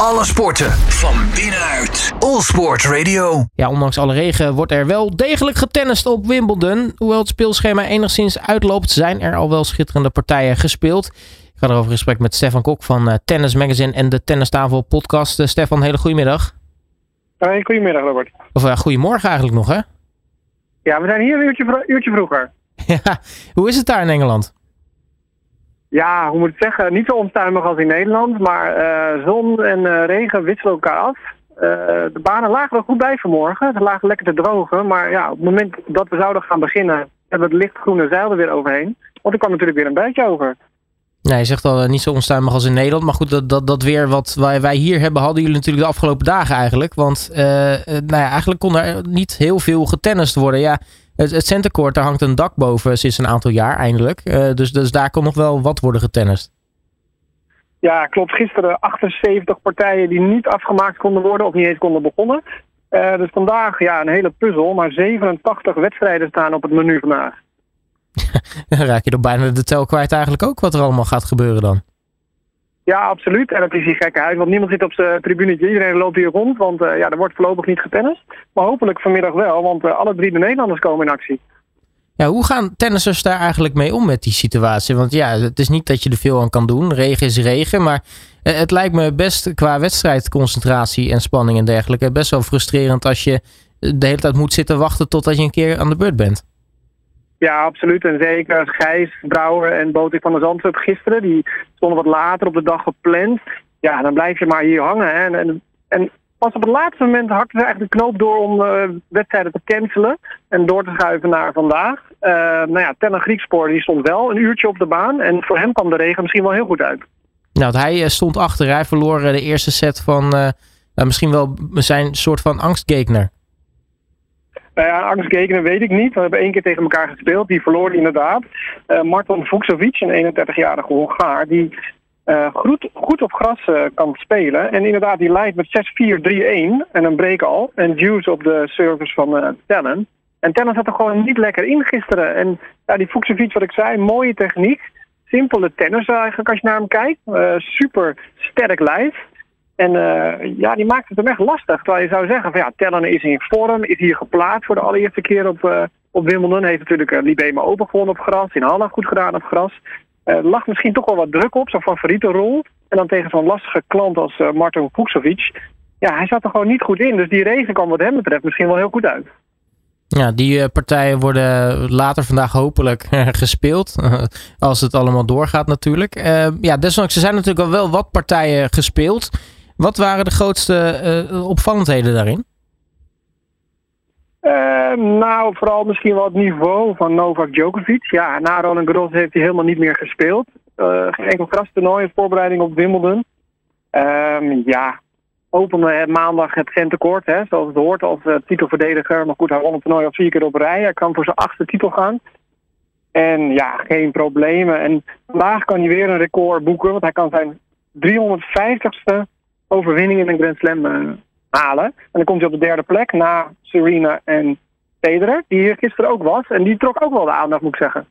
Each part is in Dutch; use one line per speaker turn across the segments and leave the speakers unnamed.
Alle sporten van binnenuit. All Sport Radio.
Ja, ondanks alle regen wordt er wel degelijk getennist op Wimbledon. Hoewel het speelschema enigszins uitloopt, zijn er al wel schitterende partijen gespeeld. Ik ga erover in gesprek met Stefan Kok van uh, Tennis Magazine en de Tennistafel podcast. Uh, Stefan, hele goedemiddag.
Hey, goedemiddag Robert.
Of uh, goedemorgen eigenlijk nog hè?
Ja, we zijn hier een uurtje, vro uurtje vroeger.
ja, hoe is het daar in Engeland?
Ja, hoe moet ik zeggen? Niet zo onstuimig als in Nederland, maar zon en regen wisselen elkaar af. de banen lagen er goed bij vanmorgen. Ze lagen lekker te drogen, maar ja, op het moment dat we zouden gaan beginnen, hebben we het lichtgroene zeil er weer overheen. Want er kwam natuurlijk weer een beetje over.
Nee, je zegt al niet zo onstuimig als in Nederland. Maar goed, dat, dat, dat weer wat wij hier hebben, hadden jullie natuurlijk de afgelopen dagen eigenlijk. Want nou ja, eigenlijk kon er niet heel veel getennist worden. Ja, het, het centercourt, daar hangt een dak boven sinds een aantal jaar eindelijk. Uh, dus, dus daar kon nog wel wat worden getennist.
Ja, klopt. Gisteren 78 partijen die niet afgemaakt konden worden of niet eens konden begonnen. Uh, dus vandaag ja, een hele puzzel, maar 87 wedstrijden staan op het menu vandaag.
dan raak je er bijna de tel kwijt eigenlijk ook wat er allemaal gaat gebeuren dan.
Ja, absoluut. En dat is hier gekke uit, want niemand zit op zijn tribunetje. Iedereen loopt hier rond, want uh, ja, er wordt voorlopig niet getennist. Maar hopelijk vanmiddag wel, want uh, alle drie de Nederlanders komen in actie.
Ja, hoe gaan tennissers daar eigenlijk mee om met die situatie? Want ja, het is niet dat je er veel aan kan doen. Regen is regen, maar uh, het lijkt me best qua wedstrijdconcentratie en spanning en dergelijke best wel frustrerend als je de hele tijd moet zitten wachten totdat je een keer aan de beurt bent.
Ja, absoluut. En zeker Gijs, Brouwer en Botik van der Zandvoort gisteren. Die stonden wat later op de dag gepland. Ja, dan blijf je maar hier hangen. Hè. En, en, pas op het laatste moment hakten ze eigenlijk de knoop door om uh, wedstrijden te cancelen. En door te schuiven naar vandaag. Uh, nou ja, Tenna Griekspoor die stond wel een uurtje op de baan. En voor hem kwam de regen misschien wel heel goed uit.
Nou, hij stond achter. Hij verloor de eerste set van uh, misschien wel zijn soort van angstgekner.
Nou ja, Angst Gekenen weet ik niet. We hebben één keer tegen elkaar gespeeld. Die verloor inderdaad. Uh, Martin Vuksovic, een 31-jarige Hongaar, die uh, goed, goed op gras uh, kan spelen. En inderdaad, die leidt met 6-4-3-1 en een break al. En Juice op de service van uh. En Tellen zat er gewoon niet lekker in gisteren. En ja, die Vuksovic, wat ik zei, mooie techniek. Simpele tennis eigenlijk als je naar hem kijkt. super sterk lijf. En uh, ja, die maakt het hem echt lastig. Terwijl je zou zeggen van ja, Tellen is in vorm, is hier geplaatst voor de allereerste keer op, uh, op Wimbledon. Heeft natuurlijk uh, Libema Open gewonnen op gras, in Halle goed gedaan op gras. Er lag misschien toch wel wat druk op, zo'n favoriete rol. En dan tegen zo'n lastige klant als Martin Vuksovic. Ja, hij zat er gewoon niet goed in. Dus die race kwam wat hem betreft misschien wel heel goed uit.
Ja, die partijen worden later vandaag hopelijk gespeeld. als het allemaal doorgaat natuurlijk. ja, desondanks, er zijn natuurlijk al wel wat partijen gespeeld. Wat waren de grootste uh, opvallendheden daarin?
Uh, nou, vooral misschien wel het niveau van Novak Djokovic. Ja, na Roland Garros heeft hij helemaal niet meer gespeeld. Uh, geen enkel grastoernooi in voorbereiding op Wimbledon. Um, ja, opende maandag het centercourt, hè, zoals het hoort als uh, titelverdediger. Maar goed, hij won het toernooi al vier keer op rij. Hij kan voor zijn achtste titel gaan. En ja, geen problemen. En vandaag kan hij weer een record boeken, want hij kan zijn 350ste overwinning in een Grand Slam uh, halen. En dan komt hij op de derde plek na Serena en Federer, die hier gisteren ook was. En die trok ook wel de aandacht, moet ik zeggen.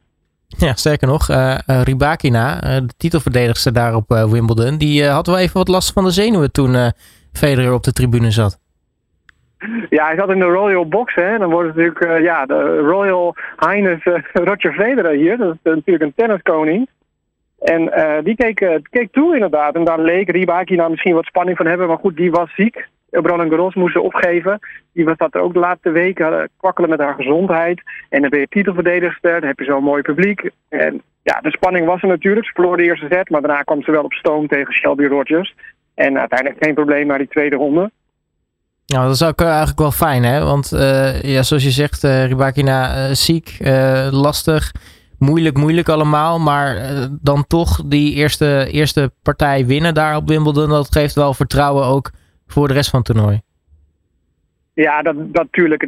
Ja, sterker nog, uh, uh, Ribakina, de titelverdedigster daar op Wimbledon, die had wel even wat last van de zenuwen toen Federer op de tribune zat.
Ja, hij zat in de Royal Box, hè. Dan wordt het natuurlijk, ja, de Royal Highness Roger Federer hier. Dat is natuurlijk een tenniskoning. En uh, die keek, uh, keek toe inderdaad. En daar leek Ribaki nou misschien wat spanning van hebben. Maar goed, die was ziek. Roland Garros moest ze opgeven. Die was dat ook de laatste weken. kwakkelen met haar gezondheid. En dan ben je titelverdedigster. Dan heb je zo'n mooi publiek. En ja, de spanning was er natuurlijk. Ze verloor de eerste set. Maar daarna kwam ze wel op stoom tegen Shelby Rogers. En uiteindelijk geen probleem naar die tweede ronde.
Nou, dat is ook eigenlijk wel fijn, hè? Want ja, zoals je zegt, uh, Ribakina ziek, lastig moeilijk, moeilijk allemaal. Maar uh, dan toch die eerste, eerste partij winnen daar op Wimbledon. Dat geeft wel vertrouwen ook voor de rest van het toernooi.
Ja, dat, natuurlijk.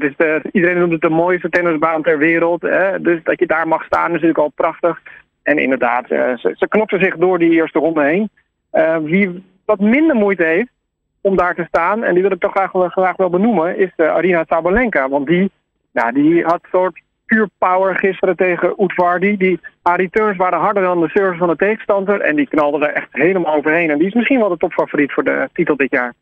Iedereen noemt het de mooiste tennisbaan ter wereld. Hè? Dus dat je daar mag staan is natuurlijk al prachtig. En inderdaad, uh, ze, ze zich door die eerste ronde heen. Uh, wie wat minder moeite heeft om daar te staan, en die wil ik toch graag, graag wel benoemen, is Arina Sabalenka. Want die, nou, die had soort puur power gisteren tegen Oetvardi. Die, haar returns waren harder dan de service van de tegenstander. En die knalde er echt helemaal overheen. En die is misschien wel de topfavoriet voor de titel dit jaar.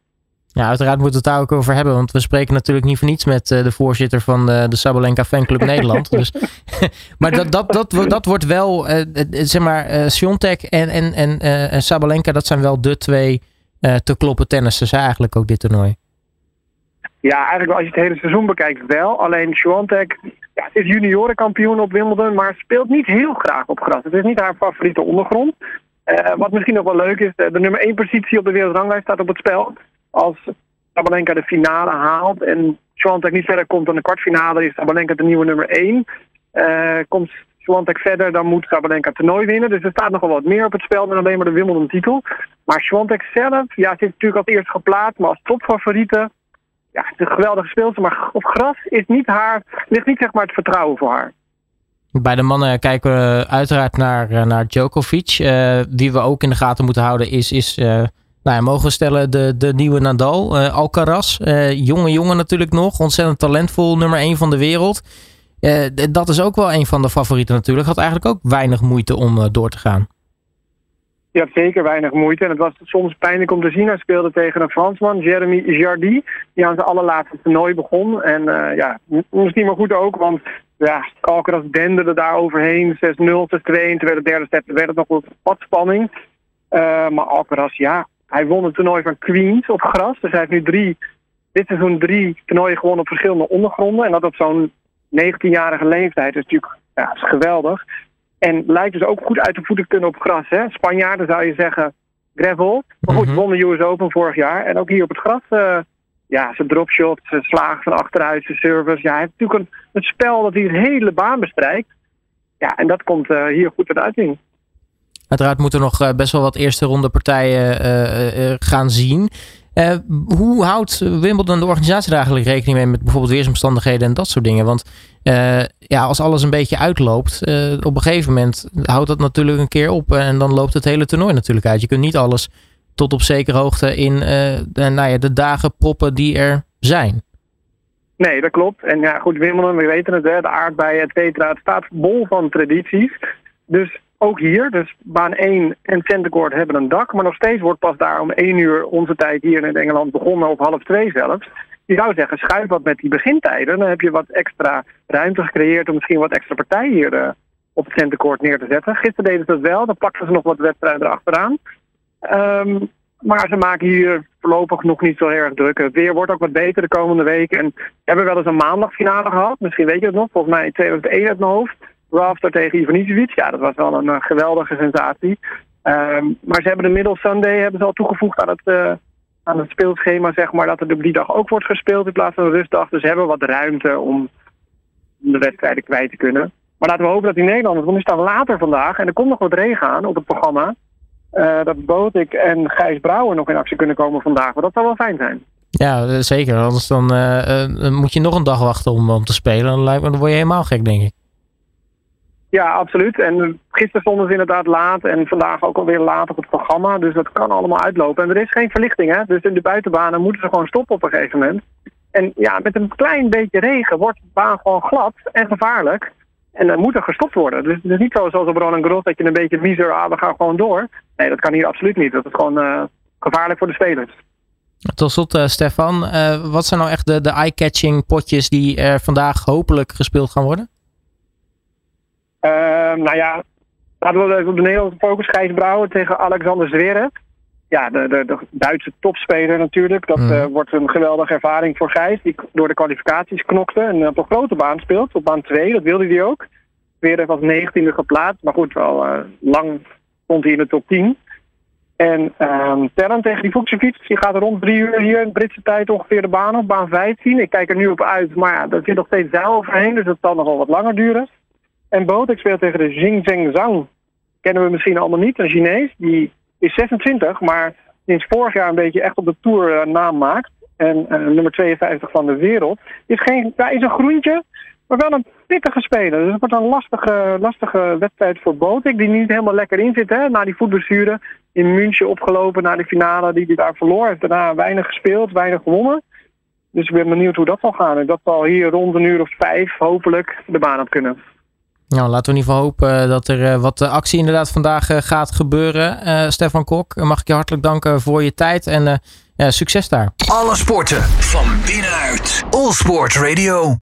Ja, uiteraard moeten we het daar ook over hebben. Want we spreken natuurlijk niet voor niets met uh, de voorzitter van de, de Sabalenka Fanclub Nederland. Dus, maar dat, dat, dat, dat wordt wel, uh, zeg maar, Sjontek en, en, en Sabalenka, dat zijn wel de twee te kloppen tennissers eigenlijk ook dit toernooi.
Ja, eigenlijk als je het hele seizoen bekijkt wel. Alleen Swiatek ja, het is juniorenkampioen op Wimbledon, maar speelt niet heel graag op gras. Het is niet haar favoriete ondergrond. Uh, wat misschien nog wel leuk is, de nummer 1 positie op de wereldranglijst staat op het spel. Als Sabalenka de finale haalt en Swiatek niet verder komt dan de kwartfinale, is Sabalenka de nieuwe nummer 1. Uh, komt Swiatek verder, dan moet Sabalenka toernooi winnen. Dus er staat nog wel wat meer op het spel dan alleen maar de Wimbledon titel. Maar Swiatek zelf, ja, zit natuurlijk als eerst geplaatst, maar als topfavoriete ja, het is een geweldige speelster, maar op gras is niet haar, ligt niet zeg maar het vertrouwen voor haar.
Bij de mannen kijken we uiteraard naar, eh, naar Djokovic. Uh, wie we ook in de gaten moeten houden is, is nou ja, mogen we stellen, de, de nieuwe Nadal. Uh, Alcaraz, jonge jongen natuurlijk nog. Ontzettend talentvol, nummer 1 van de wereld. dat is ook wel een van de favorieten natuurlijk. Had eigenlijk ook weinig moeite om door te gaan.
Je hebt zeker weinig moeite. En het was soms pijnlijk om te zien. Hij speelde tegen een Fransman, Jeremy Jardy. Die aan zijn allerlaatste toernooi begon. En uh, ja, misschien maar goed ook. Want ja, Alcaraz denderde daar overheen. 6-0, 6-2. Terwijl de derde set werd het nog wat spanning. Uh, maar Alcaraz, ja, hij won het toernooi van Queens op gras. Dus hij heeft nu drie, dit seizoen drie toernooien gewonnen op verschillende ondergronden. En dat op zo'n 19-jarige leeftijd. Is natuurlijk ja, is geweldig. En lijkt dus ook goed uit de voeten kunnen op gras. Hè? Spanjaarden zou je zeggen gravel. Maar goed, -hmm. de US Open vorig jaar. En ook hier op het gras, uh, ja, zijn dropshot, zijn slagen van achteruit, zijn service. Ja, hij heeft natuurlijk een, een spel dat hij de hele baan bestrijkt. Ja, en dat komt uh, hier goed uit uiting.
Uiteraard moeten we nog best wel wat eerste ronde partijen gaan zien. Uh, hoe houdt Wimbledon de organisatie er eigenlijk rekening mee met bijvoorbeeld weersomstandigheden en dat soort dingen? Want uh, ja, als alles een beetje uitloopt, op een gegeven moment houdt dat natuurlijk een keer op en dan loopt het hele toernooi natuurlijk uit. Je kunt niet alles tot op zekere hoogte in de, nou ja, de dagen proppen die er zijn.
Nee, dat klopt. En ja, goed, Wimbledon, we weten het, de aardbeien, et cetera. Het staat bol van tradities. Dus ook hier, dus baan 1 en Centercourt hebben een dak. Maar nog steeds wordt pas daar om 1 uur onze tijd hier in Engeland begonnen, of half 2 zelfs. Je zou zeggen, schuif wat met die begintijden. Dan heb je wat extra ruimte gecreëerd om misschien wat extra partijen hier uh, op het Centercourt neer te zetten. Gisteren deden ze dat wel, dan pakten ze nog wat wedstrijden erachteraan. Um, maar ze maken hier voorlopig nog niet zo erg druk. Het weer wordt ook wat beter de komende weken. En we hebben wel eens een maandagfinale gehad. Misschien weet je het nog, volgens mij 2001 uit mijn hoofd. Rafter tegen Ivanisevic. Ja, dat was wel een uh, geweldige sensatie. Um, maar ze hebben de Middle Sunday hebben ze al toegevoegd aan het, uh, aan het speelschema, zeg maar, dat er op die dag ook wordt gespeeld in plaats van een rustdag. Dus ze hebben wat ruimte om de wedstrijden kwijt te kunnen. Maar laten we hopen dat die Nederlanders, want die staan later vandaag en er komt nog wat regen aan op het programma. Uh, dat Botik en Gijs Brouwer nog in actie kunnen komen vandaag. Maar dat zou wel fijn zijn.
Ja, zeker. Anders dan moet je nog een dag wachten om, om te spelen. Dan, lijkt me, dan word je helemaal gek, denk ik.
Ja, absoluut. En gisteren stonden ze inderdaad laat en vandaag ook alweer laat op het programma. Dus dat kan allemaal uitlopen. En er is geen verlichting, hè. Dus in de buitenbanen moeten ze gewoon stoppen op een gegeven moment. En ja, met een klein beetje regen wordt de baan gewoon glad en gevaarlijk. En dan moet er gestopt worden. Dus het is niet zo zoals op Roland Garros dat je een beetje miser, ah, we gaan gewoon door. Nee, dat kan hier absoluut niet. Dat is gewoon uh, gevaarlijk voor de spelers.
Tot slot, uh, Stefan. Uh, wat zijn nou echt de, de eye-catching potjes die er vandaag hopelijk gespeeld gaan worden?
Uh, nou ja, laten we op de Nederlandse focus. Gijs Brouwer tegen Alexander Zverev. Ja, de, de, de Duitse topspeler natuurlijk. Dat mm. uh, wordt een geweldige ervaring voor Gijs. Die door de kwalificaties knokte en op een grote baan speelt. Op baan 2, dat wilde hij ook. Zverev was 19e geplaatst. Maar goed, wel uh, lang stond hij in de top 10. En um, Terren tegen die Fuchsevic, die gaat rond drie uur hier in Britse tijd ongeveer de baan op, baan 15. Ik kijk er nu op uit, maar ja, er zit nog steeds zeil overheen, dus dat zal nog wel wat langer duren. En Botek speelt tegen de Jingzheng Zhang. Kennen we misschien allemaal niet, een Chinees. Die is 26, maar sinds vorig jaar een beetje echt op de Tour uh, naam maakt. En uh, nummer 52 van de wereld. Is, geen, ja, is een groentje, maar wel een pittige speler. Dus het wordt een lastige, lastige wedstrijd voor Botek. Die niet helemaal lekker in zit. Hè? Na die voetblessure in München opgelopen naar de finale die hij daar verloor. Heeft daarna weinig gespeeld, weinig gewonnen. Dus ik ben benieuwd hoe dat zal gaan. En dat zal hier rond een uur of vijf hopelijk de baan op kunnen.
Nou, laten we in ieder geval hopen dat er wat actie inderdaad vandaag gaat gebeuren. Stefan Kok, mag ik je hartelijk danken voor je tijd en ja, succes daar.
Alle sporten van binnenuit. All Sport Radio.